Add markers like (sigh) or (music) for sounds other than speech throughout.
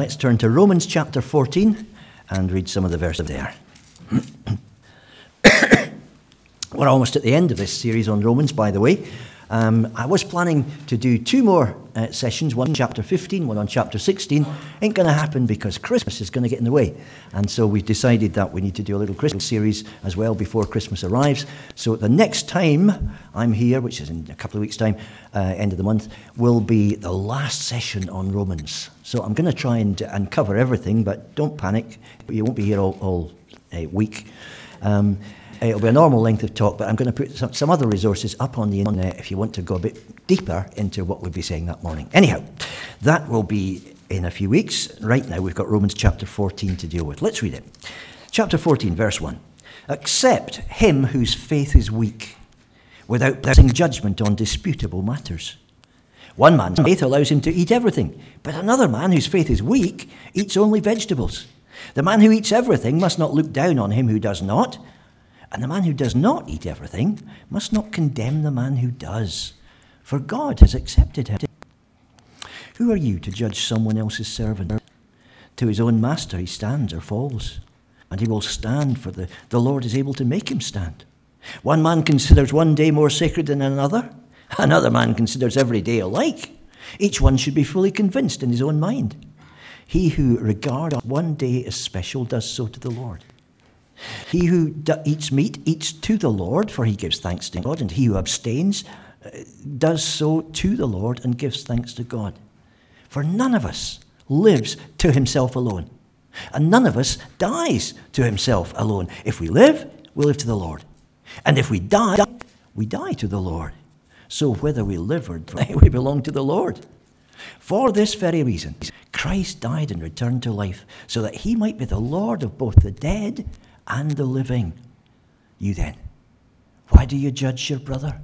Let's turn to Romans chapter 14 and read some of the verses there. (coughs) We're almost at the end of this series on Romans, by the way. Um, I was planning to do two more uh, sessions, one on chapter 15, one on chapter 16. Ain't going to happen because Christmas is going to get in the way. And so we've decided that we need to do a little Christmas series as well before Christmas arrives. So the next time I'm here, which is in a couple of weeks' time, uh, end of the month, will be the last session on Romans. So I'm going to try and, and cover everything, but don't panic. You won't be here all, all uh, week. Um, It'll be a normal length of talk, but I'm going to put some, some other resources up on the internet if you want to go a bit deeper into what we'll be saying that morning. Anyhow, that will be in a few weeks. Right now, we've got Romans chapter 14 to deal with. Let's read it. Chapter 14, verse 1. Accept him whose faith is weak, without passing judgment on disputable matters. One man's faith allows him to eat everything, but another man whose faith is weak eats only vegetables. The man who eats everything must not look down on him who does not and the man who does not eat everything must not condemn the man who does, for God has accepted him. Who are you to judge someone else's servant? To his own master he stands or falls, and he will stand, for the, the Lord is able to make him stand. One man considers one day more sacred than another, another man considers every day alike. Each one should be fully convinced in his own mind. He who regards one day as special does so to the Lord. He who eats meat eats to the Lord, for he gives thanks to God, and he who abstains uh, does so to the Lord and gives thanks to God. For none of us lives to himself alone, and none of us dies to himself alone. If we live, we live to the Lord. And if we die, we die to the Lord. So whether we live or die, (laughs) we belong to the Lord. For this very reason, Christ died and returned to life, so that he might be the Lord of both the dead and the living. You then, why do you judge your brother?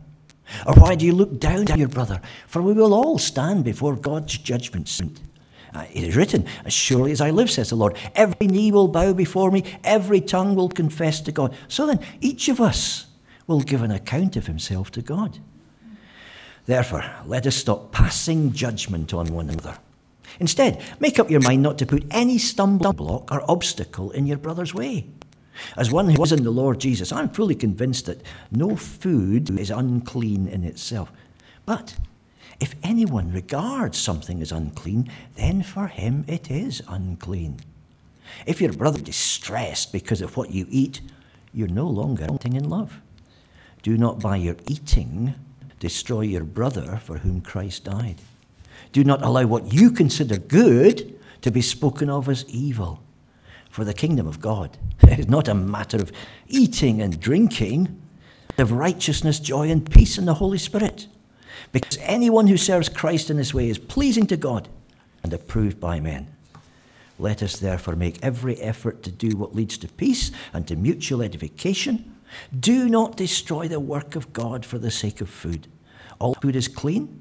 Or why do you look down on your brother? For we will all stand before God's judgment seat. Uh, it is written, As surely as I live, says the Lord, every knee will bow before me, every tongue will confess to God. So then, each of us will give an account of himself to God. Therefore, let us stop passing judgment on one another. Instead, make up your mind not to put any stumbling block or obstacle in your brother's way. As one who was in the Lord Jesus, I'm fully convinced that no food is unclean in itself. But if anyone regards something as unclean, then for him it is unclean. If your brother is distressed because of what you eat, you're no longer acting in love. Do not by your eating destroy your brother for whom Christ died. Do not allow what you consider good to be spoken of as evil. For the kingdom of God (laughs) it is not a matter of eating and drinking, of righteousness, joy, and peace in the Holy Spirit. Because anyone who serves Christ in this way is pleasing to God and approved by men. Let us therefore make every effort to do what leads to peace and to mutual edification. Do not destroy the work of God for the sake of food. All food is clean,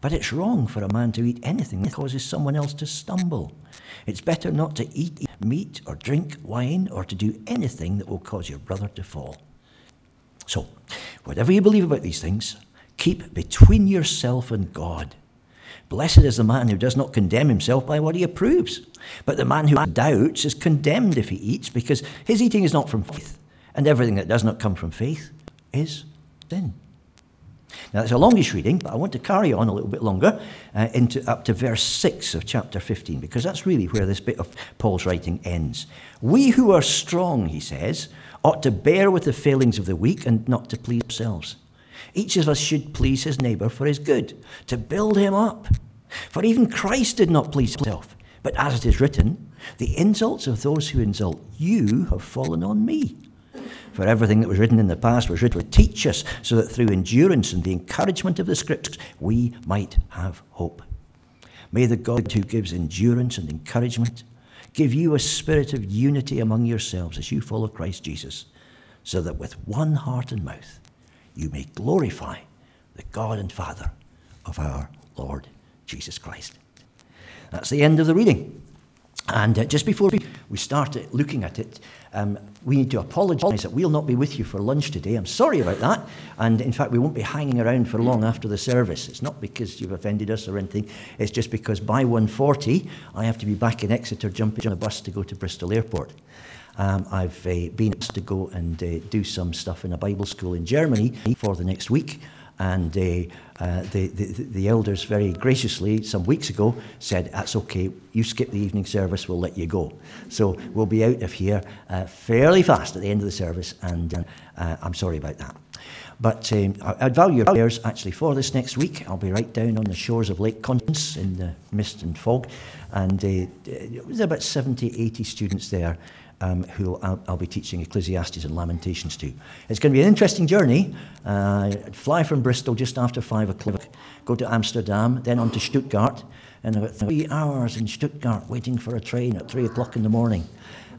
but it's wrong for a man to eat anything that causes someone else to stumble. It's better not to eat meat or drink wine or to do anything that will cause your brother to fall. So, whatever you believe about these things, keep between yourself and God. Blessed is the man who does not condemn himself by what he approves. But the man who doubts is condemned if he eats, because his eating is not from faith, and everything that does not come from faith is sin. Now, it's a longish reading, but I want to carry on a little bit longer uh, into, up to verse 6 of chapter 15, because that's really where this bit of Paul's writing ends. We who are strong, he says, ought to bear with the failings of the weak and not to please ourselves. Each of us should please his neighbour for his good, to build him up. For even Christ did not please himself, but as it is written, the insults of those who insult you have fallen on me. For everything that was written in the past was written to teach us, so that through endurance and the encouragement of the Scriptures we might have hope. May the God who gives endurance and encouragement give you a spirit of unity among yourselves as you follow Christ Jesus, so that with one heart and mouth you may glorify the God and Father of our Lord Jesus Christ. That's the end of the reading. And uh, just before we start looking at it, um, we need to apologise that we'll not be with you for lunch today. I'm sorry about that. And in fact, we won't be hanging around for long after the service. It's not because you've offended us or anything. It's just because by 1.40, I have to be back in Exeter jumping on a bus to go to Bristol Airport. Um, I've uh, been asked to go and uh, do some stuff in a Bible school in Germany for the next week. And uh, uh, the, the, the elders very graciously, some weeks ago, said, That's okay, you skip the evening service, we'll let you go. So we'll be out of here uh, fairly fast at the end of the service, and I'm sorry about that. But um, I'd value your prayers actually for this next week. I'll be right down on the shores of Lake Constance in the mist and fog, and uh, there's about 70, 80 students there um, who I'll, I'll, be teaching Ecclesiastes and Lamentations to. It's going to be an interesting journey. Uh, fly from Bristol just after five o'clock, go to Amsterdam, then on to Stuttgart, and about three hours in Stuttgart waiting for a train at three o'clock in the morning.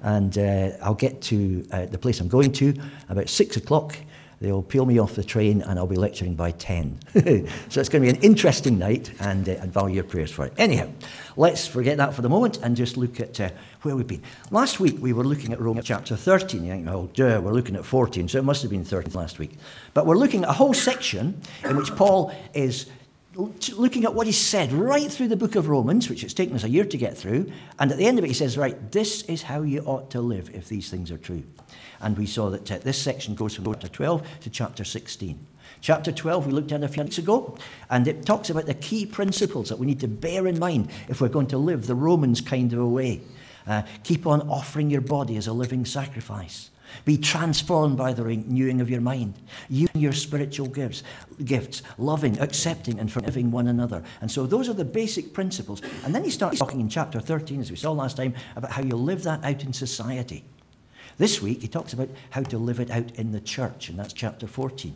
And uh, I'll get to uh, the place I'm going to about six o'clock. They'll peel me off the train and I'll be lecturing by 10. (laughs) so it's going to be an interesting night and uh, I'd value your prayers for it. Anyhow, let's forget that for the moment and just look at uh, where we've been. Last week we were looking at Romans chapter 13. You oh, duh, we're looking at 14, so it must have been 13 last week. But we're looking at a whole section in which Paul is looking at what he said right through the book of Romans, which it's taken us a year to get through. And at the end of it, he says, right, this is how you ought to live if these things are true. And we saw that uh, this section goes from chapter 12 to chapter 16. Chapter 12, we looked at a few weeks ago, and it talks about the key principles that we need to bear in mind if we're going to live the Romans kind of a way. Uh, keep on offering your body as a living sacrifice. Be transformed by the renewing of your mind. Using your spiritual gifts, gifts, loving, accepting, and forgiving one another. And so those are the basic principles. And then he starts talking in chapter 13, as we saw last time, about how you live that out in society. This week, he talks about how to live it out in the church, and that's chapter 14.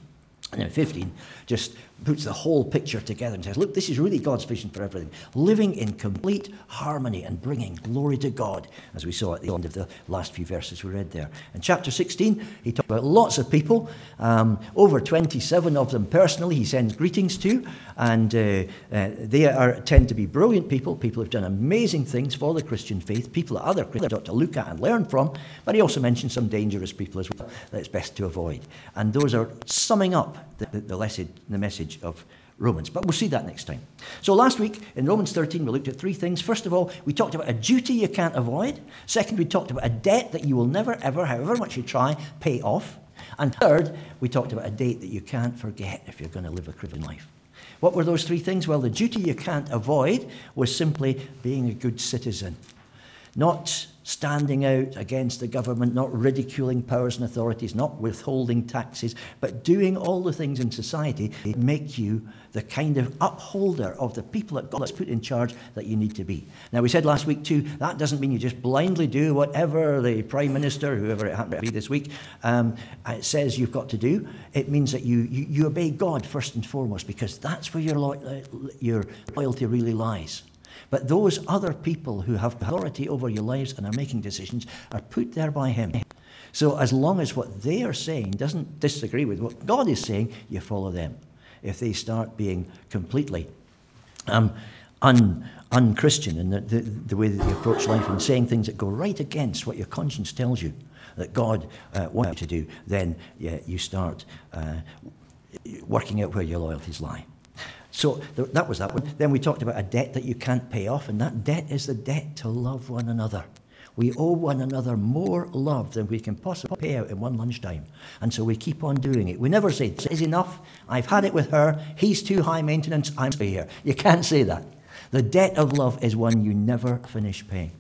And then 15 just puts the whole picture together and says, look, this is really God's vision for everything. Living in complete harmony and bringing glory to God, as we saw at the end of the last few verses we read there. In chapter 16, he talks about lots of people, um, over 27 of them personally, he sends greetings to, and uh, uh, they are, tend to be brilliant people, people who've done amazing things for the Christian faith, people that other Christians ought to look at and learn from, but he also mentions some dangerous people as well that it's best to avoid. And those are summing up the, the, the, message, the message of Romans. But we'll see that next time. So last week in Romans 13, we looked at three things. First of all, we talked about a duty you can't avoid. Second, we talked about a debt that you will never, ever, however much you try, pay off. And third, we talked about a date that you can't forget if you're going to live a Christian life. What were those three things? Well, the duty you can't avoid was simply being a good citizen, not standing out against the government, not ridiculing powers and authorities, not withholding taxes, but doing all the things in society that make you the kind of upholder of the people that God has put in charge that you need to be. Now, we said last week too, that doesn't mean you just blindly do whatever the Prime Minister, whoever it happened to be this week, um, uh, says you've got to do. It means that you, you, you obey God first and foremost, because that's where your, lo- uh, your loyalty really lies. But those other people who have authority over your lives and are making decisions are put there by Him. So as long as what they are saying doesn't disagree with what God is saying, you follow them. If they start being completely um, un, unchristian in the, the, the, way that they approach life and saying things that go right against what your conscience tells you that God uh, wants you to do, then yeah, you start uh, working out where your loyalties lie. So that was that one. Then we talked about a debt that you can't pay off, and that debt is the debt to love one another. We owe one another more love than we can possibly pay out in one lunchtime. And so we keep on doing it. We never say, This is enough. I've had it with her. He's too high maintenance. I'm here. You can't say that. The debt of love is one you never finish paying.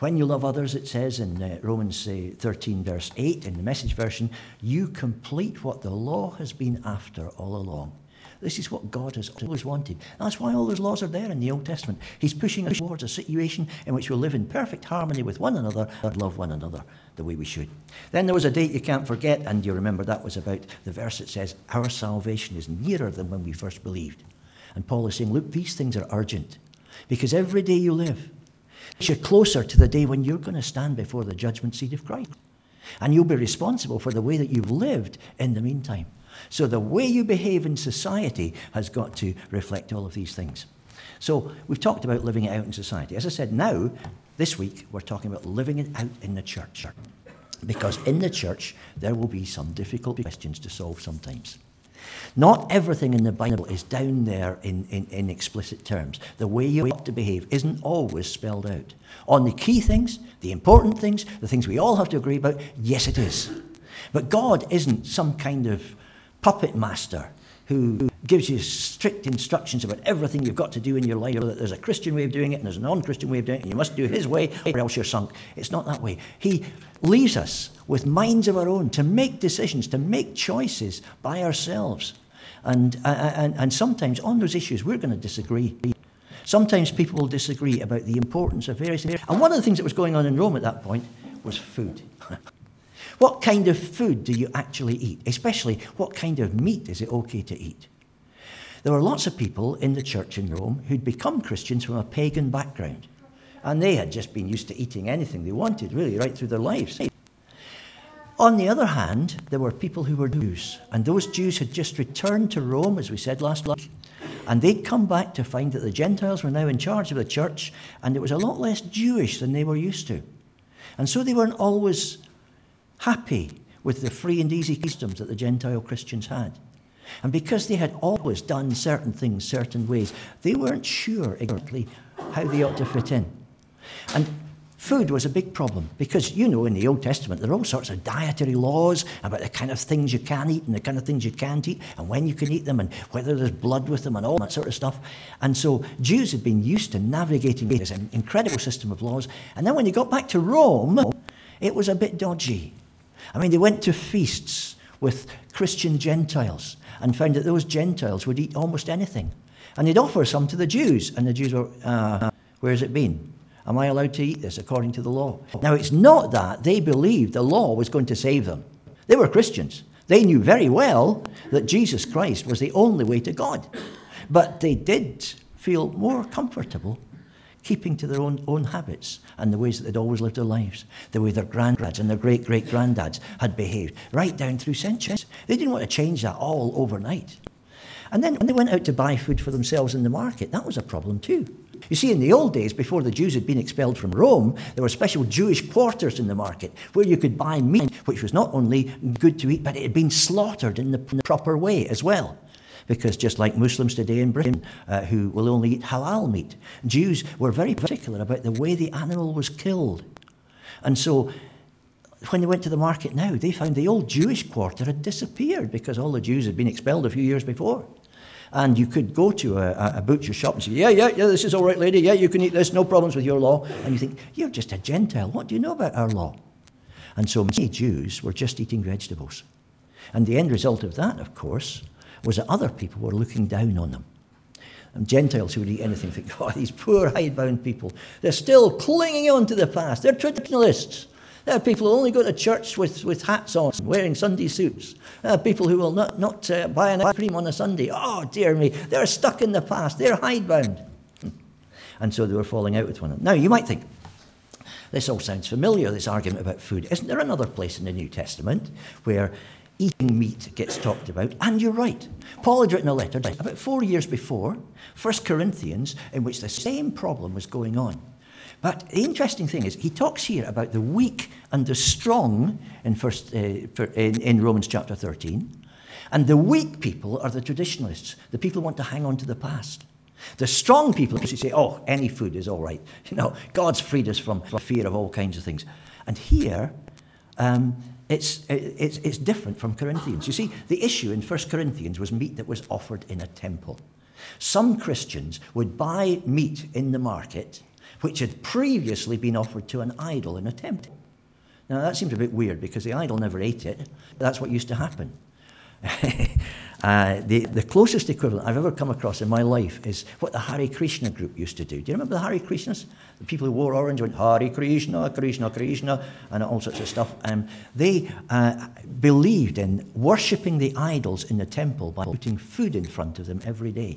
When you love others, it says in uh, Romans uh, 13, verse 8, in the message version, you complete what the law has been after all along. This is what God has always wanted. That's why all those laws are there in the Old Testament. He's pushing us towards a situation in which we'll live in perfect harmony with one another and love one another the way we should. Then there was a date you can't forget, and you remember that was about the verse that says, Our salvation is nearer than when we first believed. And Paul is saying, Look, these things are urgent because every day you live, you're closer to the day when you're going to stand before the judgment seat of Christ. And you'll be responsible for the way that you've lived in the meantime. So the way you behave in society has got to reflect all of these things. So we've talked about living it out in society. As I said, now This week, we're talking about living it out in the church. Because in the church, there will be some difficult questions to solve sometimes. Not everything in the Bible is down there in, in, in, explicit terms. The way you ought to behave isn't always spelled out. On the key things, the important things, the things we all have to agree about, yes, it is. But God isn't some kind of puppet master who gives you strict instructions about everything you've got to do in your life. That there's a Christian way of doing it and there's a non Christian way of doing it, and you must do His way or else you're sunk. It's not that way. He leaves us with minds of our own to make decisions, to make choices by ourselves. And, and, and sometimes on those issues, we're going to disagree. Sometimes people will disagree about the importance of various things. And one of the things that was going on in Rome at that point was food. (laughs) What kind of food do you actually eat? Especially, what kind of meat is it okay to eat? There were lots of people in the church in Rome who'd become Christians from a pagan background. And they had just been used to eating anything they wanted, really, right through their lives. On the other hand, there were people who were Jews. And those Jews had just returned to Rome, as we said last week. And they'd come back to find that the Gentiles were now in charge of the church, and it was a lot less Jewish than they were used to. And so they weren't always happy with the free and easy customs that the Gentile Christians had. And because they had always done certain things certain ways, they weren't sure exactly how they ought to fit in. And food was a big problem because, you know, in the Old Testament, there are all sorts of dietary laws about the kind of things you can eat and the kind of things you can't eat and when you can eat them and whether there's blood with them and all that sort of stuff. And so Jews had been used to navigating this incredible system of laws. And then when they got back to Rome, it was a bit dodgy. I mean, they went to feasts with Christian Gentiles and found that those Gentiles would eat almost anything. And they'd offer some to the Jews, and the Jews were, uh, Where has it been? Am I allowed to eat this according to the law? Now, it's not that they believed the law was going to save them. They were Christians. They knew very well that Jesus Christ was the only way to God. But they did feel more comfortable keeping to their own, own habits and the ways that they'd always lived their lives, the way their granddads and their great great granddads had behaved, right down through centuries. They didn't want to change that all overnight. And then when they went out to buy food for themselves in the market, that was a problem too. You see, in the old days, before the Jews had been expelled from Rome, there were special Jewish quarters in the market where you could buy meat, which was not only good to eat, but it had been slaughtered in the proper way as well because just like Muslims today in Britain, uh, who will only eat halal meat, Jews were very particular about the way the animal was killed. And so when they went to the market now, they found the old Jewish quarter had disappeared because all the Jews had been expelled a few years before. And you could go to a, a butcher shop and say, Yeah, yeah, yeah, this is all right, lady. Yeah, you can eat this, no problems with your law. And you think, You're just a Gentile. What do you know about our law? And so many Jews were just eating vegetables. And the end result of that, of course, was that other people were looking down on them. And Gentiles who would eat anything think, oh, (laughs) these poor hidebound people, they're still clinging on to the past. They're traditionalists. There are people who only go to church with, with hats on, wearing Sunday suits. Are people who will not, not uh, buy an ice cream on a Sunday. Oh, dear me, they're stuck in the past. They're hidebound. And so they were falling out with one another. Now, you might think, this all sounds familiar, this argument about food. Isn't there another place in the New Testament where eating meat gets talked about. And you're right. Paul had written a letter about four years before, 1 Corinthians, in which the same problem was going on. But the interesting thing is, he talks here about the weak and the strong in, first, uh, in, in Romans chapter 13. And the weak people are the traditionalists, the people who want to hang on to the past. The strong people who say, oh, any food is all right. (laughs) You know, God's freed us from, from fear of all kinds of things. And here, um, it's, it's, it's different from Corinthians. You see, the issue in 1 Corinthians was meat that was offered in a temple. Some Christians would buy meat in the market which had previously been offered to an idol in a temple. Now, that seems a bit weird because the idol never ate it. That's what used to happen. (laughs) Uh, the, the closest equivalent I've ever come across in my life is what the Hare Krishna group used to do. Do you remember the Hare Krishnas? The people who wore orange went Hare Krishna, Krishna, Krishna, and all sorts of stuff. Um, they uh, believed in worshipping the idols in the temple by putting food in front of them every day.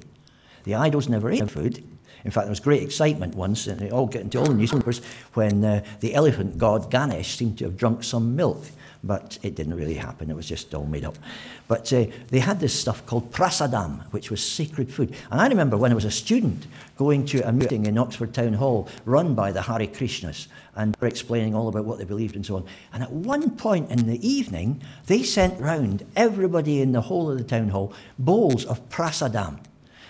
The idols never ate food. In fact, there was great excitement once, and they all get into all the newspapers, when uh, the elephant god Ganesh seemed to have drunk some milk. But it didn't really happen, it was just all made up. But uh, they had this stuff called prasadam, which was sacred food. And I remember when I was a student going to a meeting in Oxford Town Hall run by the Hare Krishnas, and they were explaining all about what they believed and so on. And at one point in the evening, they sent round everybody in the whole of the town hall bowls of prasadam.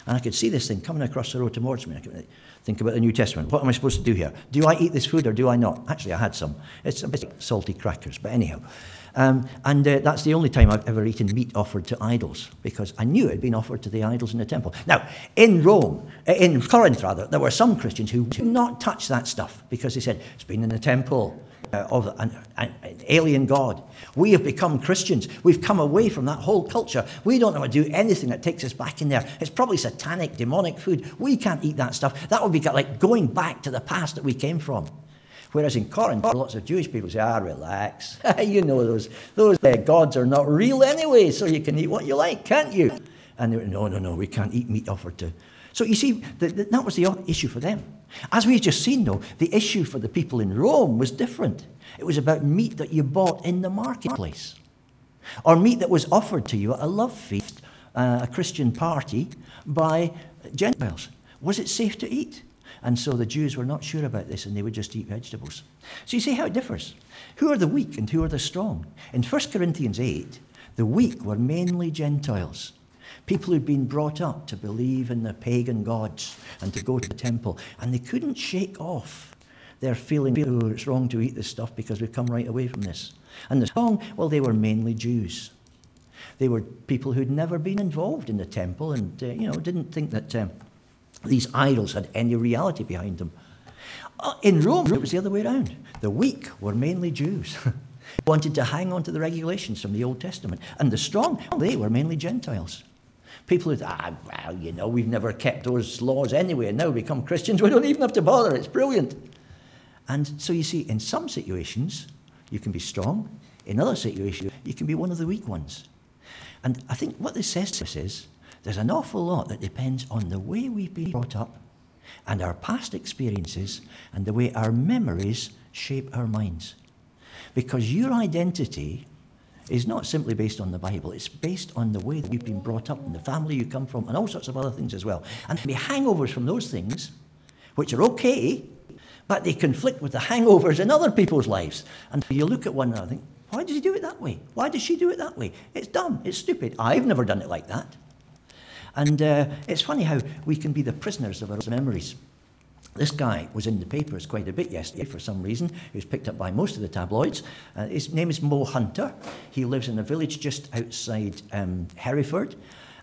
And I could see this thing coming across the road towards me. I could think about the New Testament. What am I supposed to do here? Do I eat this food or do I not? Actually, I had some. It's a bit like salty crackers, but anyhow. Um, and uh, that's the only time I've ever eaten meat offered to idols because I knew it had been offered to the idols in the temple. Now, in Rome, uh, in Corinth rather, there were some Christians who did not touch that stuff because they said it's been in the temple uh, of an, an, alien God. We have become Christians. We've come away from that whole culture. We don't want to do anything that takes us back in there. It's probably satanic, demonic food. We can't eat that stuff. That would be like going back to the past that we came from. Whereas in Corinth, lots of Jewish people say, ah, relax. (laughs) you know, those, those uh, gods are not real anyway, so you can eat what you like, can't you? And they were, no, no, no, we can't eat meat offered to. So you see, the, the, that was the issue for them. As we've just seen, though, the issue for the people in Rome was different. It was about meat that you bought in the marketplace, or meat that was offered to you at a love feast, uh, a Christian party, by Gentiles. Was it safe to eat? And so the Jews were not sure about this and they would just eat vegetables. So you see how it differs. Who are the weak and who are the strong? In 1 Corinthians 8, the weak were mainly Gentiles. People who'd been brought up to believe in the pagan gods and to go to the temple. And they couldn't shake off their feeling, oh, it's wrong to eat this stuff because we've come right away from this. And the strong, well, they were mainly Jews. They were people who'd never been involved in the temple and, uh, you know, didn't think that. Um, these idols had any reality behind them. Uh, in Rome, it was the other way around. The weak were mainly Jews. (laughs) wanted to hang on to the regulations from the Old Testament. And the strong, they were mainly Gentiles. People who, ah, well, you know, we've never kept those laws anyway, and now we become Christians, (laughs) we don't even have to bother. It's brilliant. And so you see, in some situations, you can be strong. In other situations, you can be one of the weak ones. And I think what this says to us is there's an awful lot that depends on the way we've been brought up and our past experiences and the way our memories shape our minds. Because your identity is not simply based on the Bible, it's based on the way that you've been brought up and the family you come from and all sorts of other things as well. And be hangovers from those things, which are okay, but they conflict with the hangovers in other people's lives. And you look at one another and think, why did he do it that way? Why did she do it that way? It's dumb, it's stupid. I've never done it like that. And uh, it's funny how we can be the prisoners of our memories. This guy was in the papers quite a bit yesterday for some reason. He was picked up by most of the tabloids. Uh, his name is Mo Hunter. He lives in a village just outside um, Hereford.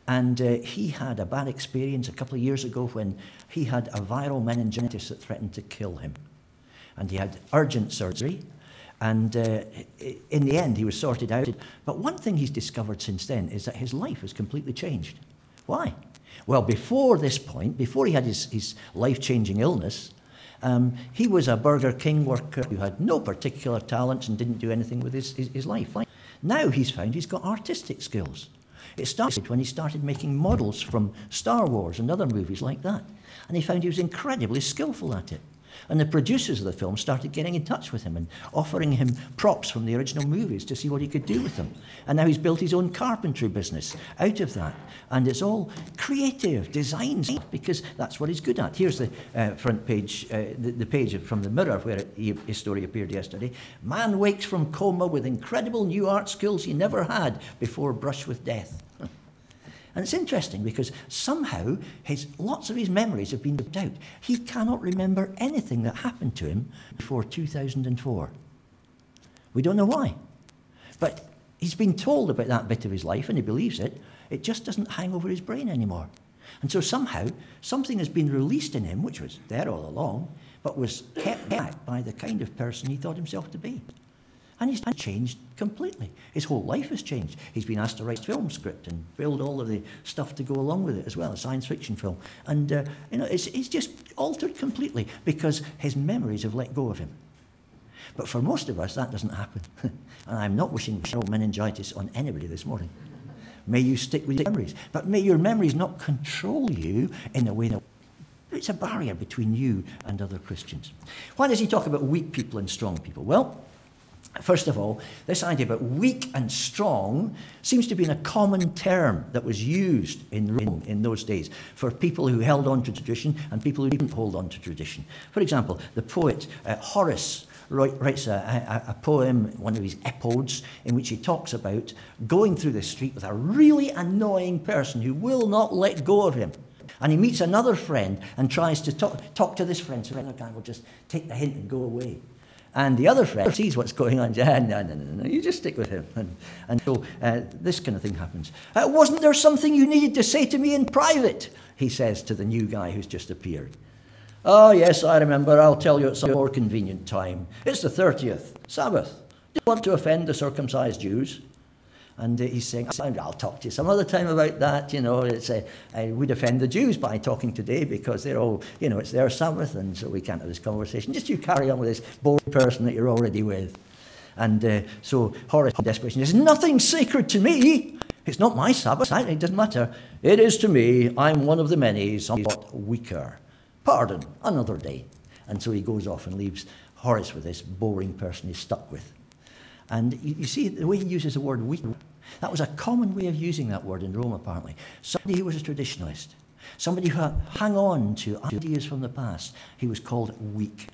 And uh, he had a bad experience a couple of years ago when he had a viral meningitis that threatened to kill him. And he had urgent surgery. And uh, in the end, he was sorted out. But one thing he's discovered since then is that his life has completely changed. Why? Well, before this point, before he had his, his life changing illness, um, he was a Burger King worker who had no particular talents and didn't do anything with his, his, his life. Now he's found he's got artistic skills. It started when he started making models from Star Wars and other movies like that. And he found he was incredibly skillful at it. And the producers of the film started getting in touch with him and offering him props from the original movies to see what he could do with them. And now he's built his own carpentry business out of that. And it's all creative designs because that's what he's good at. Here's the uh, front page, uh, the, the, page from the Mirror where it, his story appeared yesterday. Man wakes from coma with incredible new art skills he never had before brush with death. And it's interesting because somehow his, lots of his memories have been wiped out. He cannot remember anything that happened to him before 2004. We don't know why. But he's been told about that bit of his life and he believes it. It just doesn't hang over his brain anymore. And so somehow something has been released in him, which was there all along, but was kept back by the kind of person he thought himself to be. And he's changed completely. His whole life has changed. He's been asked to write film script and build all of the stuff to go along with it as well, a science fiction film. And, uh, you know, it's, it's just altered completely because his memories have let go of him. But for most of us, that doesn't happen. (laughs) and I'm not wishing meningitis on anybody this morning. May you stick with your memories. But may your memories not control you in a way that It's a barrier between you and other Christians. Why does he talk about weak people and strong people? Well, First of all, this idea about weak and strong seems to be a common term that was used in Rome in those days for people who held on to tradition and people who didn't hold on to tradition. For example, the poet uh, Horace writes a, a, a, poem, one of his epodes, in which he talks about going through the street with a really annoying person who will not let go of him. And he meets another friend and tries to talk, talk to this friend, so the other guy will just take the hint and go away. And the other friend sees what's going on. Yeah, no, no, no, no, you just stick with him. And, and so uh, this kind of thing happens. Uh, wasn't there something you needed to say to me in private? He says to the new guy who's just appeared. Oh, yes, I remember. I'll tell you at some more convenient time. It's the 30th, Sabbath. Do you want to offend the circumcised Jews? And uh, he's saying, I'll talk to you some other time about that. You know, it's, uh, I would offend the Jews by talking today because they're all, you know, it's their Sabbath, and so we can't have this conversation. Just you carry on with this boring person that you're already with. And uh, so Horace, in desperation, says, Nothing sacred to me. It's not my Sabbath. It doesn't matter. It is to me. I'm one of the many, somewhat weaker. Pardon, another day. And so he goes off and leaves Horace with this boring person he's stuck with. And you, you see, the way he uses the word weak, that was a common way of using that word in Rome, apparently. Somebody who was a traditionalist, somebody who hung on to ideas from the past, he was called weak.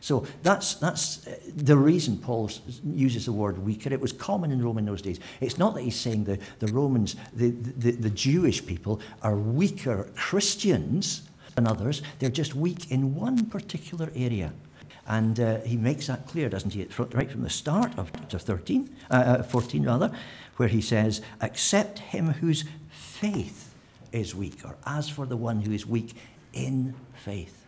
So that's, that's uh, the reason Paul uses the word weaker. It was common in Rome in those days. It's not that he's saying the, the Romans, the, the, the Jewish people, are weaker Christians than others. They're just weak in one particular area. And uh, he makes that clear, doesn't he? Right from the start of chapter 13, uh, uh, 14, rather, where he says, Accept him whose faith is weak, or as for the one who is weak in faith.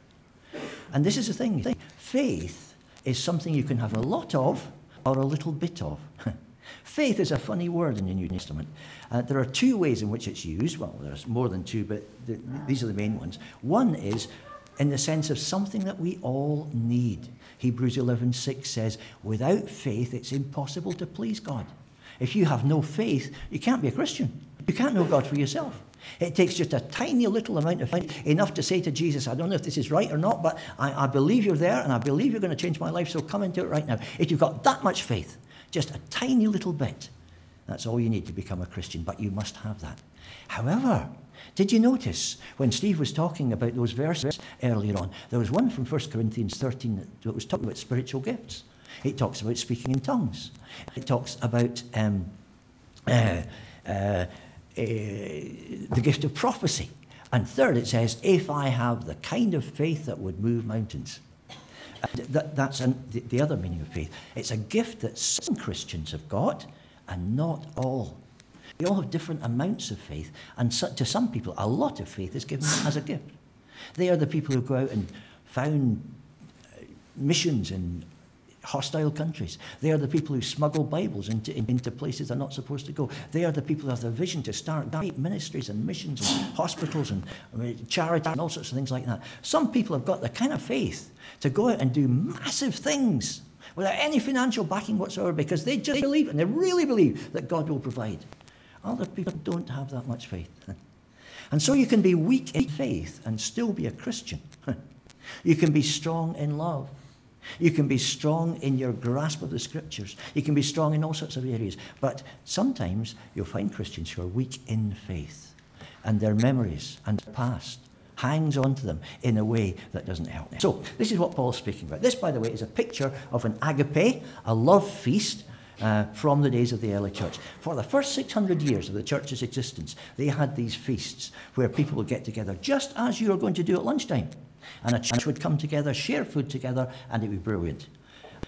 And this is the thing faith is something you can have a lot of or a little bit of. (laughs) faith is a funny word in the New Testament. Uh, there are two ways in which it's used. Well, there's more than two, but the, these are the main ones. One is in the sense of something that we all need. Hebrews 11:6 says, "Without faith, it's impossible to please God." If you have no faith, you can't be a Christian. You can't know God for yourself. It takes just a tiny little amount of faith, enough to say to Jesus, I don't know if this is right or not, but I, I believe you're there and I believe you're going to change my life, so come into it right now. If you've got that much faith, just a tiny little bit, that's all you need to become a Christian, but you must have that. However, did you notice when Steve was talking about those verses earlier on? There was one from 1 Corinthians 13 that was talking about spiritual gifts. It talks about speaking in tongues. It talks about um, uh, uh, uh, the gift of prophecy. And third, it says, if I have the kind of faith that would move mountains. That, that's an, the other meaning of faith. It's a gift that some Christians have got and not all. We all have different amounts of faith, and so, to some people, a lot of faith is given as a gift. They are the people who go out and found uh, missions in hostile countries. They are the people who smuggle Bibles into, into places they're not supposed to go. They are the people who have the vision to start great ministries and missions and (coughs) hospitals and I mean, and all sorts of things like that. Some people have got the kind of faith to go out and do massive things without any financial backing whatsoever because they just believe and they really believe that God will provide. Other people don't have that much faith. (laughs) And so you can be weak in faith and still be a Christian. (laughs) You can be strong in love. You can be strong in your grasp of the scriptures. You can be strong in all sorts of areas. But sometimes you'll find Christians who are weak in faith and their memories and past hangs on to them in a way that doesn't help them. So, this is what Paul's speaking about. This, by the way, is a picture of an agape, a love feast uh, from the days of the early church. For the first 600 years of the church's existence, they had these feasts where people would get together, just as you are going to do at lunchtime. And a church would come together, share food together, and it would be brilliant.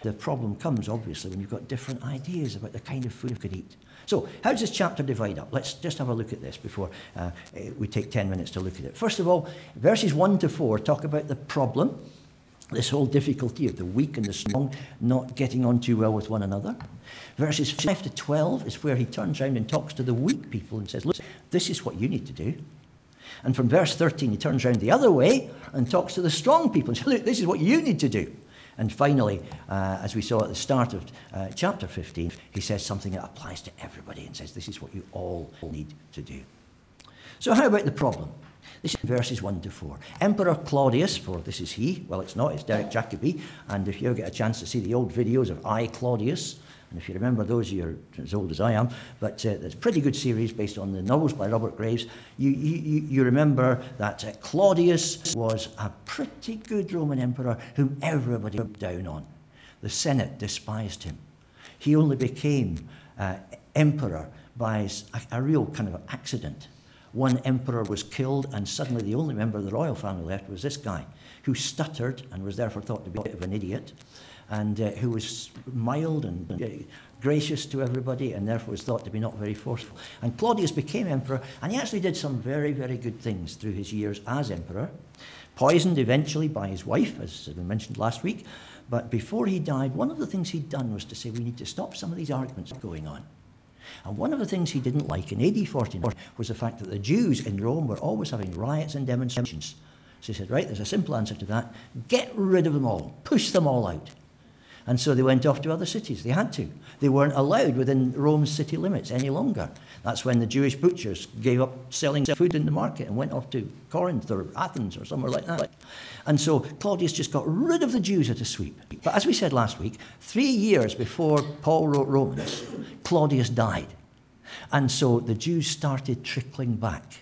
The problem comes, obviously, when you've got different ideas about the kind of food you could eat. So, how does this chapter divide up? Let's just have a look at this before uh, we take 10 minutes to look at it. First of all, verses 1 to 4 talk about the problem, this whole difficulty of the weak and the strong not getting on too well with one another. Verses 5 to 12 is where he turns around and talks to the weak people and says, Look, this is what you need to do. And from verse 13, he turns around the other way and talks to the strong people and says, Look, this is what you need to do. And finally, uh, as we saw at the start of uh, chapter 15, he says something that applies to everybody and says, This is what you all need to do. So, how about the problem? This is verses 1 to 4. Emperor Claudius, for this is he, well, it's not, it's Derek Jacobi. And if you ever get a chance to see the old videos of I, Claudius, and if you remember those, you're as old as I am, but uh, it's a pretty good series based on the novels by Robert Graves. You, you, you remember that uh, Claudius was a pretty good Roman emperor whom everybody looked down on. The Senate despised him. He only became uh, emperor by a, a real kind of accident. One emperor was killed, and suddenly the only member of the royal family left was this guy, who stuttered and was therefore thought to be a bit of an idiot, and uh, who was mild and uh, gracious to everybody, and therefore was thought to be not very forceful. And Claudius became emperor, and he actually did some very, very good things through his years as emperor. Poisoned eventually by his wife, as I mentioned last week, but before he died, one of the things he'd done was to say we need to stop some of these arguments going on. And one of the things he didn't like in AD 49 was the fact that the Jews in Rome were always having riots and demonstrations. So he said, right, there's a simple answer to that. Get rid of them all. Push them all out. And so they went off to other cities. They had to. They weren't allowed within Rome's city limits any longer. That's when the Jewish butchers gave up selling food in the market and went off to Corinth or Athens or somewhere like that. And so Claudius just got rid of the Jews at a sweep. But as we said last week, three years before Paul wrote Romans, Claudius died. And so the Jews started trickling back.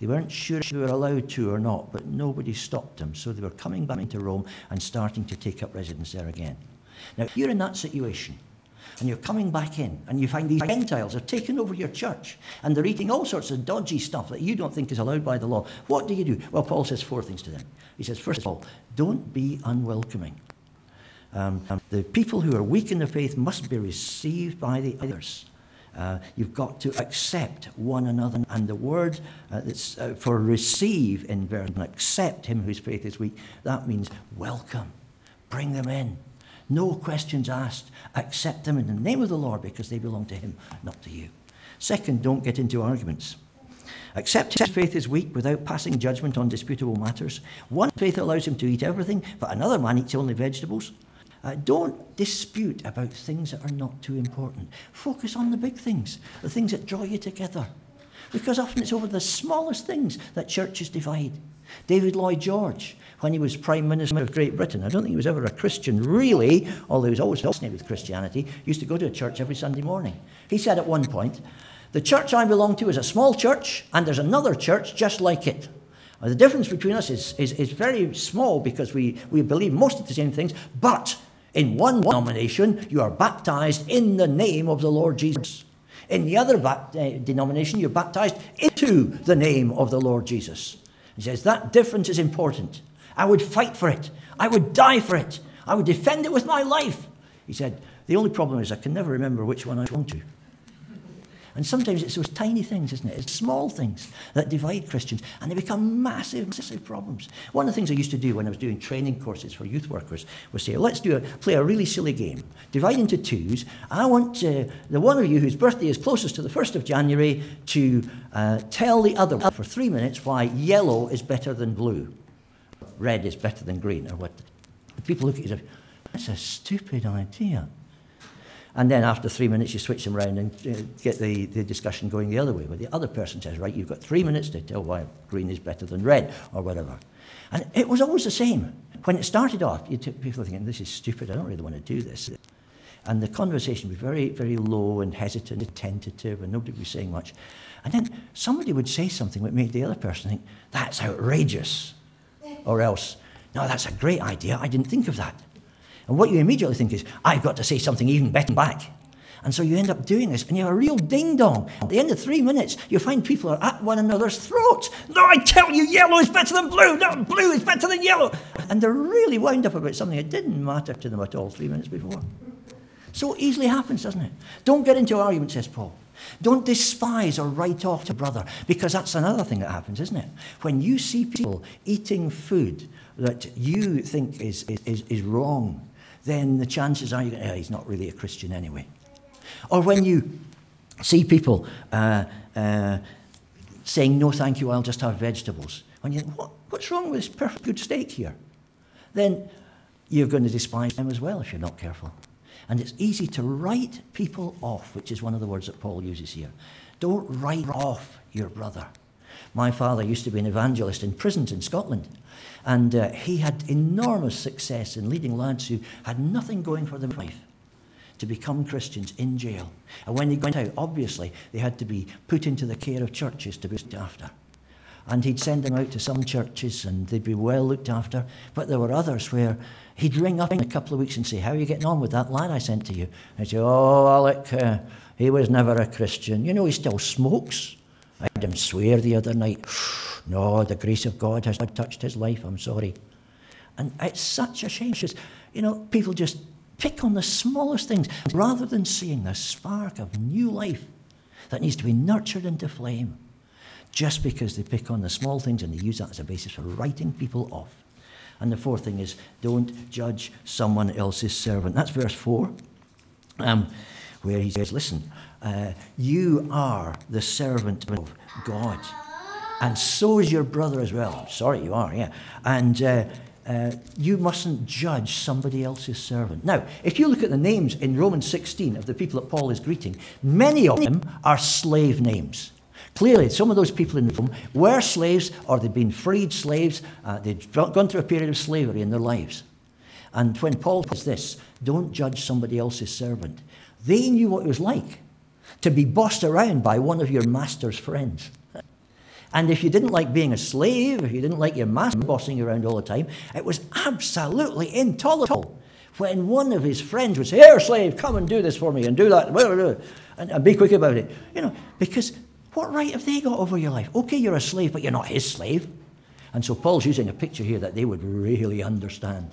They weren't sure if they were allowed to or not, but nobody stopped them. So they were coming back into Rome and starting to take up residence there again. Now, you're in that situation, and you're coming back in, and you find these Gentiles are taking over your church, and they're eating all sorts of dodgy stuff that you don't think is allowed by the law, what do you do? Well, Paul says four things to them. He says, first of all, don't be unwelcoming. Um, the people who are weak in the faith must be received by the others. Uh, you've got to accept one another. And the word uh, that's, uh, for receive in verse, accept him whose faith is weak, that means welcome. Bring them in. No questions asked. Accept them in the name of the Lord because they belong to him, not to you. Second, don't get into arguments. Accept his faith is weak without passing judgment on disputable matters. One faith allows him to eat everything, but another man eats only vegetables. Uh, don't dispute about things that are not too important. Focus on the big things, the things that draw you together. Because often it's over the smallest things that churches divide. David Lloyd George, when he was Prime Minister of Great Britain, I don't think he was ever a Christian, really, although he was always fascinated with Christianity, He used to go to a church every Sunday morning. He said at one point, The church I belong to is a small church, and there's another church just like it. Now, the difference between us is, is, is very small because we, we believe most of the same things, but in one denomination, you are baptized in the name of the Lord Jesus. In the other uh, denomination, you're baptized into the name of the Lord Jesus. He says that difference is important. I would fight for it. I would die for it. I would defend it with my life. He said, The only problem is I can never remember which one I belong to. And sometimes it's those tiny things, isn't it? It's small things that divide Christians, and they become massive, massive problems. One of the things I used to do when I was doing training courses for youth workers was say, let's do a, play a really silly game. Divide into twos. I want uh, the one of you whose birthday is closest to the 1st of January to uh, tell the other for three minutes why yellow is better than blue, red is better than green, or what. People look at you and say, that's a stupid idea. And then after three minutes, you switch them around and uh, get the, the discussion going the other way. But the other person says, right, you've got three minutes to tell why green is better than red or whatever. And it was always the same. When it started off, you took people thinking, this is stupid, I don't really want to do this. And the conversation was very, very low and hesitant and tentative, and nobody was saying much. And then somebody would say something that made the other person think, that's outrageous. Or else, no, that's a great idea, I didn't think of that. And what you immediately think is, I've got to say something even better back. And so you end up doing this, and you have a real ding dong. At the end of three minutes, you find people are at one another's throats. No, I tell you, yellow is better than blue. No, blue is better than yellow. And they're really wound up about something that didn't matter to them at all three minutes before. So easily happens, doesn't it? Don't get into arguments, says Paul. Don't despise or write off a brother, because that's another thing that happens, isn't it? When you see people eating food that you think is, is, is wrong, then the chances are you're going, oh, he's not really a Christian anyway. Or when you see people uh, uh, saying, no, thank you, I'll just have vegetables. When you think, what, what's wrong with this perfect good steak here? Then you're going to despise them as well if you're not careful. And it's easy to write people off, which is one of the words that Paul uses here. Don't write off your brother. My father used to be an evangelist in prisons in Scotland. And uh, he had enormous success in leading lads who had nothing going for them in life to become Christians in jail. And when they got out, obviously, they had to be put into the care of churches to be looked after. And he'd send them out to some churches and they'd be well looked after. But there were others where he'd ring up in a couple of weeks and say, How are you getting on with that lad I sent to you? And I'd say, Oh, Alec, uh, he was never a Christian. You know, he still smokes. I heard him swear the other night. (sighs) No, the grace of God has not touched his life. I'm sorry. And it's such a shame. Just, you know, people just pick on the smallest things rather than seeing the spark of new life that needs to be nurtured into flame just because they pick on the small things and they use that as a basis for writing people off. And the fourth thing is don't judge someone else's servant. That's verse 4, um, where he says, Listen, uh, you are the servant of God. And so is your brother as well. I'm sorry, you are, yeah. And uh, uh, you mustn't judge somebody else's servant. Now, if you look at the names in Romans 16 of the people that Paul is greeting, many of them are slave names. Clearly, some of those people in the room were slaves or they'd been freed slaves. Uh, they'd gone through a period of slavery in their lives. And when Paul says this, don't judge somebody else's servant, they knew what it was like to be bossed around by one of your master's friends. And if you didn't like being a slave, if you didn't like your master bossing you around all the time, it was absolutely intolerable when one of his friends would say, Here, slave, come and do this for me and do that, and, and be quick about it. You know, because what right have they got over your life? Okay, you're a slave, but you're not his slave. And so Paul's using a picture here that they would really understand.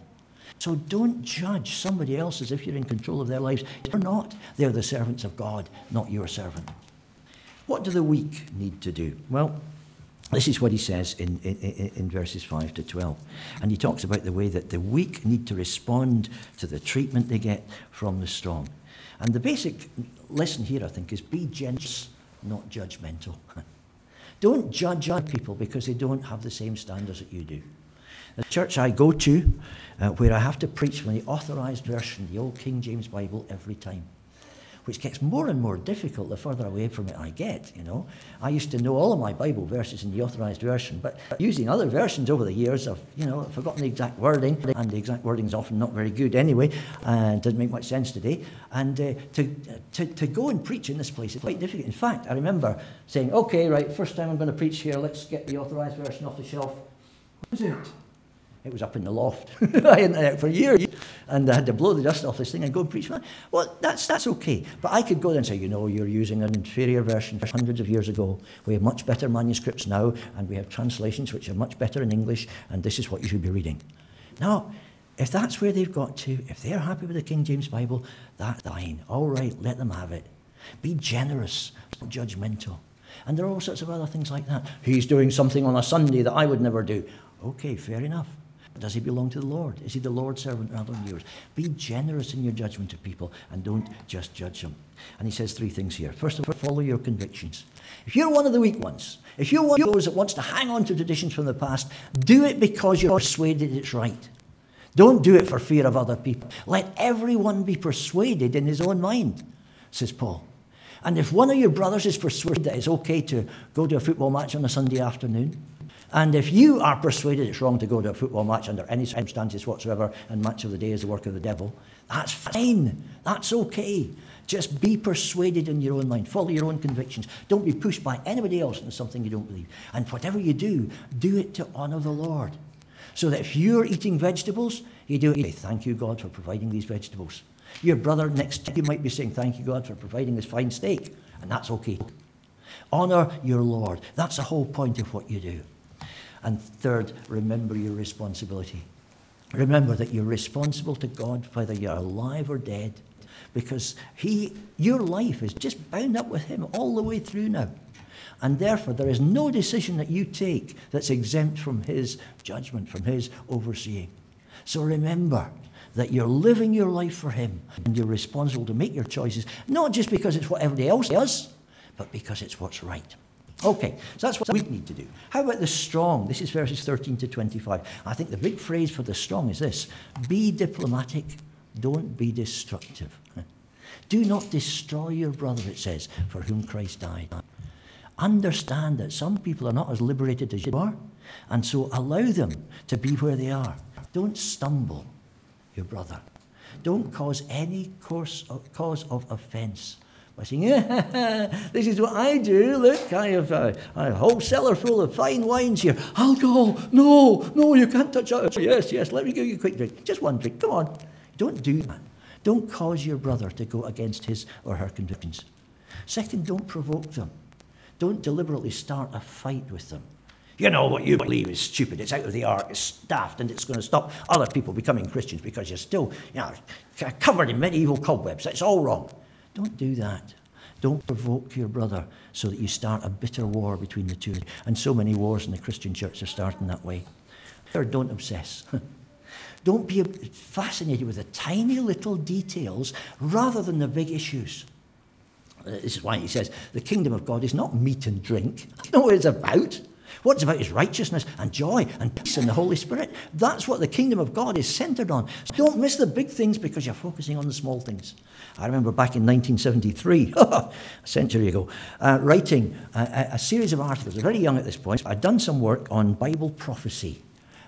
So don't judge somebody else as if you're in control of their lives. They're not. They're the servants of God, not your servant. What do the weak need to do? Well, this is what he says in, in, in, verses 5 to 12. And he talks about the way that the weak need to respond to the treatment they get from the strong. And the basic lesson here, I think, is be generous not judgmental. (laughs) don't judge other people because they don't have the same standards that you do. The church I go to, uh, where I have to preach from the authorized version, the old King James Bible, every time which gets more and more difficult the further away from it I get, you know. I used to know all of my Bible verses in the authorized version, but using other versions over the years, I've, you know, forgotten the exact wording, and the exact wording is often not very good anyway, and doesn't make much sense today. And uh, to, to, to go and preach in this place is quite difficult. In fact, I remember saying, okay, right, first time I'm going to preach here, let's get the authorized version off the shelf. What is it? It was up in the loft. (laughs) I hadn't had it for years. And I had to blow the dust off this thing and go and preach. Well, that's, that's okay. But I could go there and say, you know, you're using an inferior version hundreds of years ago. We have much better manuscripts now, and we have translations which are much better in English, and this is what you should be reading. Now, if that's where they've got to, if they're happy with the King James Bible, that's fine. All right, let them have it. Be generous, not judgmental. And there are all sorts of other things like that. He's doing something on a Sunday that I would never do. Okay, fair enough. Does he belong to the Lord? Is he the Lord's servant rather than yours? Be generous in your judgment of people and don't just judge them. And he says three things here. First of all, follow your convictions. If you're one of the weak ones, if you're one of those that wants to hang on to traditions from the past, do it because you're persuaded it's right. Don't do it for fear of other people. Let everyone be persuaded in his own mind, says Paul. And if one of your brothers is persuaded that it's okay to go to a football match on a Sunday afternoon, and if you are persuaded it's wrong to go to a football match under any circumstances whatsoever, and much of the day is the work of the devil, that's fine. That's okay. Just be persuaded in your own mind. Follow your own convictions. Don't be pushed by anybody else into something you don't believe. And whatever you do, do it to honour the Lord. So that if you're eating vegetables, you do it. Thank you, God, for providing these vegetables. Your brother next to you might be saying, Thank you, God, for providing this fine steak. And that's okay. Honour your Lord. That's the whole point of what you do. And third, remember your responsibility. Remember that you're responsible to God whether you're alive or dead, because He, your life is just bound up with Him all the way through now. And therefore, there is no decision that you take that's exempt from His judgment, from His overseeing. So remember that you're living your life for Him and you're responsible to make your choices, not just because it's what everybody else does, but because it's what's right. Okay, so that's what we need to do. How about the strong? This is verses 13 to 25. I think the big phrase for the strong is this be diplomatic, don't be destructive. Do not destroy your brother, it says, for whom Christ died. Understand that some people are not as liberated as you are, and so allow them to be where they are. Don't stumble your brother. Don't cause any course of, cause of offense by saying, (laughs) this is what I do. Look, I have a, a, whole cellar full of fine wines here. Alcohol, no, no, you can't touch that. Oh, yes, yes, let me give you a quick drink. Just one drink, come on. Don't do that. Don't cause your brother to go against his or her convictions. Second, don't provoke them. Don't deliberately start a fight with them. You know, what you believe is stupid. It's out of the ark, it's daft, and it's going to stop other people becoming Christians because you're still you know, covered in medieval cobwebs. It's all wrong. Don't do that. Don't provoke your brother so that you start a bitter war between the two. And so many wars in the Christian church are starting that way. Third, don't obsess. (laughs) don't be fascinated with the tiny little details rather than the big issues. This is why he says the kingdom of God is not meat and drink. (laughs) You know what it's about? What it's about is righteousness and joy and peace in the Holy Spirit. That's what the kingdom of God is centered on. So don't miss the big things because you're focusing on the small things. I remember back in 1973, (laughs) a century ago, uh, writing a, a, series of articles. I was very young at this point. I'd done some work on Bible prophecy.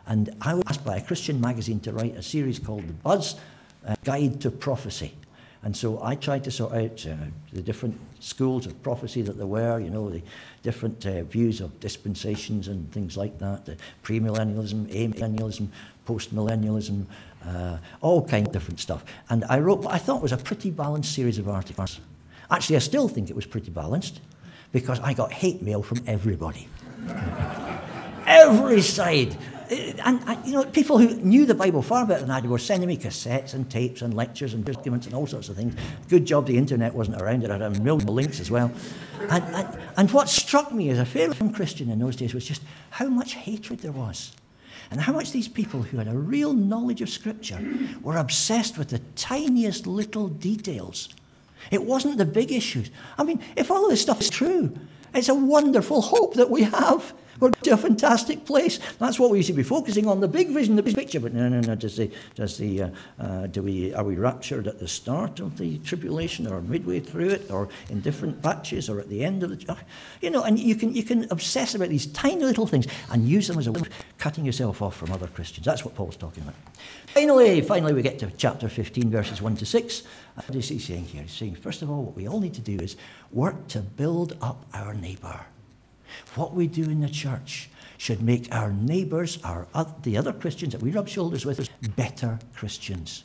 And I was asked by a Christian magazine to write a series called The Buzz uh, Guide to Prophecy. And so I tried to sort out uh, the different schools of prophecy that there were, you know, the different uh, views of dispensations and things like that, the premillennialism, amillennialism, postmillennialism, uh, all kinds of different stuff. And I wrote what I thought was a pretty balanced series of articles. Actually, I still think it was pretty balanced because I got hate mail from everybody. (laughs) Every side Uh, and, and, you know, people who knew the Bible far better than I did were sending me cassettes and tapes and lectures and documents and all sorts of things. Good job the internet wasn't around. It had a million links as well. And, and, and what struck me as a fairly Christian in those days was just how much hatred there was. And how much these people who had a real knowledge of Scripture were obsessed with the tiniest little details. It wasn't the big issues. I mean, if all of this stuff is true, it's a wonderful hope that we have. We're a fantastic place. That's what we should be focusing on, the big vision, the big picture. But no, no, no. Does the, does the, uh, uh, do we, are we raptured at the start of the tribulation or midway through it or in different batches or at the end of the, you know, and you can, you can obsess about these tiny little things and use them as a way of cutting yourself off from other Christians. That's what Paul's talking about. Finally, finally, we get to chapter 15, verses 1 to 6. What is he saying here? He's saying, first of all, what we all need to do is work to build up our neighbour. What we do in the church should make our neighbours, our, the other Christians that we rub shoulders with, better Christians.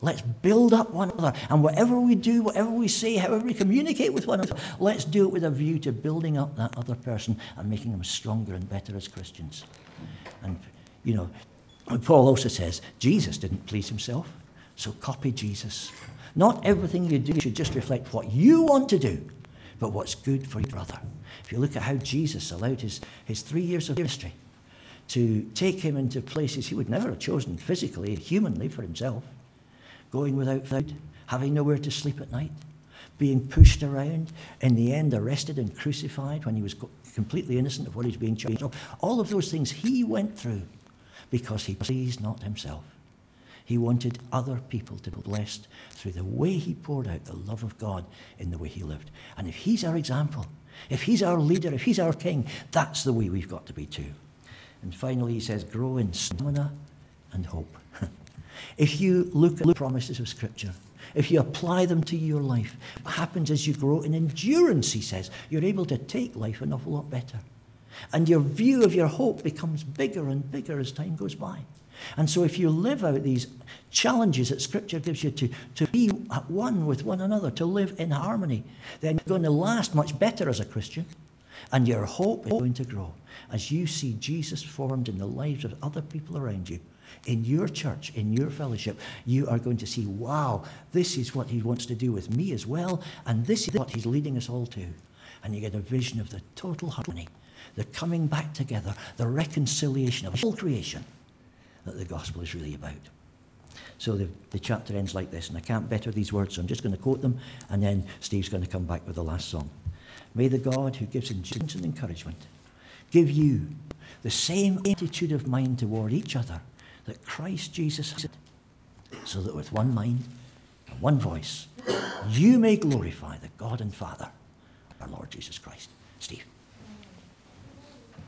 Let's build up one another. And whatever we do, whatever we say, however we communicate with one another, let's do it with a view to building up that other person and making them stronger and better as Christians. And, you know, Paul also says Jesus didn't please himself, so copy Jesus. Not everything you do should just reflect what you want to do, but what's good for your brother. If you look at how Jesus allowed his, his three years of ministry to take him into places he would never have chosen physically, humanly for himself, going without food, having nowhere to sleep at night, being pushed around, in the end arrested and crucified when he was completely innocent of what he's being charged of. All of those things he went through because he pleased not himself. He wanted other people to be blessed through the way he poured out the love of God in the way he lived. And if he's our example, if he's our leader, if he's our king, that's the way we've got to be too. And finally, he says, grow in stamina and hope. (laughs) if you look at the promises of Scripture, if you apply them to your life, what happens is you grow in endurance, he says. You're able to take life an awful lot better. And your view of your hope becomes bigger and bigger as time goes by. And so, if you live out these challenges that Scripture gives you to, to be at one with one another, to live in harmony, then you're going to last much better as a Christian. And your hope is going to grow as you see Jesus formed in the lives of other people around you. In your church, in your fellowship, you are going to see, wow, this is what he wants to do with me as well, and this is what he's leading us all to. And you get a vision of the total harmony, the coming back together, the reconciliation of all creation that the gospel is really about. So the, the chapter ends like this, and I can't better these words, so I'm just going to quote them, and then Steve's going to come back with the last song. May the God who gives endurance and encouragement give you the same attitude of mind toward each other that Christ Jesus had, so that with one mind and one voice, you may glorify the God and Father, our Lord Jesus Christ. Steve.